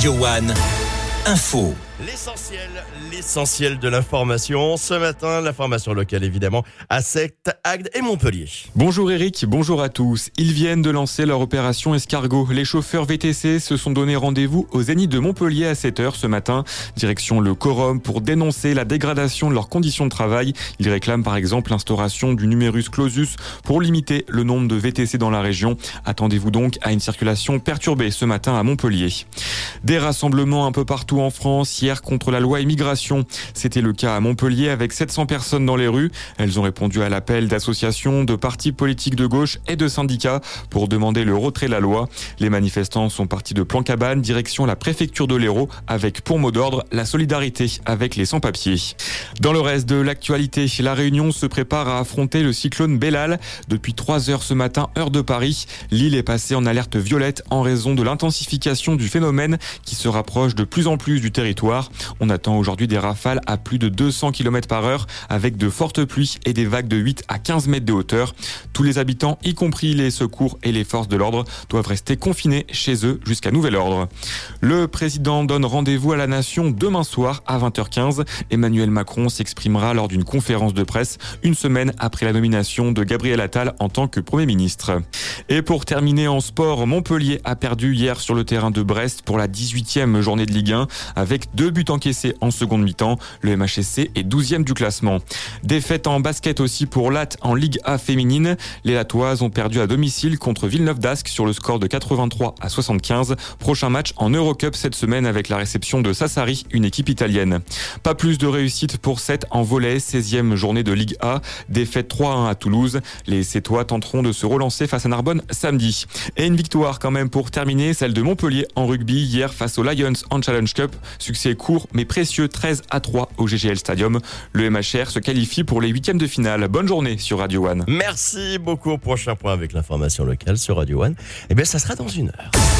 Radio One. Info. L'essentiel, l'essentiel de l'information. Ce matin, l'information locale évidemment à Secte, Agde et Montpellier. Bonjour Eric, bonjour à tous. Ils viennent de lancer leur opération escargot. Les chauffeurs VTC se sont donné rendez-vous au Zénith de Montpellier à 7h ce matin. Direction le Corum pour dénoncer la dégradation de leurs conditions de travail. Ils réclament par exemple l'instauration du numerus clausus pour limiter le nombre de VTC dans la région. Attendez-vous donc à une circulation perturbée ce matin à Montpellier. Des rassemblements un peu partout en France contre la loi immigration. C'était le cas à Montpellier avec 700 personnes dans les rues. Elles ont répondu à l'appel d'associations, de partis politiques de gauche et de syndicats pour demander le retrait de la loi. Les manifestants sont partis de Plan-Cabane, direction la préfecture de l'Hérault, avec pour mot d'ordre la solidarité avec les sans-papiers. Dans le reste de l'actualité, la Réunion se prépare à affronter le cyclone Bellal. Depuis 3 heures ce matin, heure de Paris, l'île est passée en alerte violette en raison de l'intensification du phénomène qui se rapproche de plus en plus du territoire. On attend aujourd'hui des rafales à plus de 200 km par heure avec de fortes pluies et des vagues de 8 à 15 mètres de hauteur. Tous les habitants, y compris les secours et les forces de l'ordre, doivent rester confinés chez eux jusqu'à nouvel ordre. Le président donne rendez-vous à la nation demain soir à 20h15. Emmanuel Macron s'exprimera lors d'une conférence de presse une semaine après la nomination de Gabriel Attal en tant que Premier ministre. Et pour terminer en sport, Montpellier a perdu hier sur le terrain de Brest pour la 18e journée de Ligue 1 avec deux buts encaissés en seconde mi-temps. Le MHSC est 12e du classement. Défaite en basket aussi pour Latte en Ligue A féminine. Les Latoises ont perdu à domicile contre Villeneuve d'Ascq sur le score de 83 à 75. Prochain match en Eurocup cette semaine avec la réception de Sassari, une équipe italienne. Pas plus de réussite pour 7 en volet, 16e journée de Ligue A. Défaite 3-1 à Toulouse. Les Sétois tenteront de se relancer face à Narbonne samedi. Et une victoire quand même pour terminer, celle de Montpellier en rugby hier face aux Lions en Challenge Cup. Succès court mais précieux 13 à 3 au GGL Stadium. Le MHR se qualifie pour les huitièmes de finale. Bonne journée sur Radio One. Merci beaucoup. Prochain point avec l'information locale sur Radio One. Eh bien, ça sera dans une heure.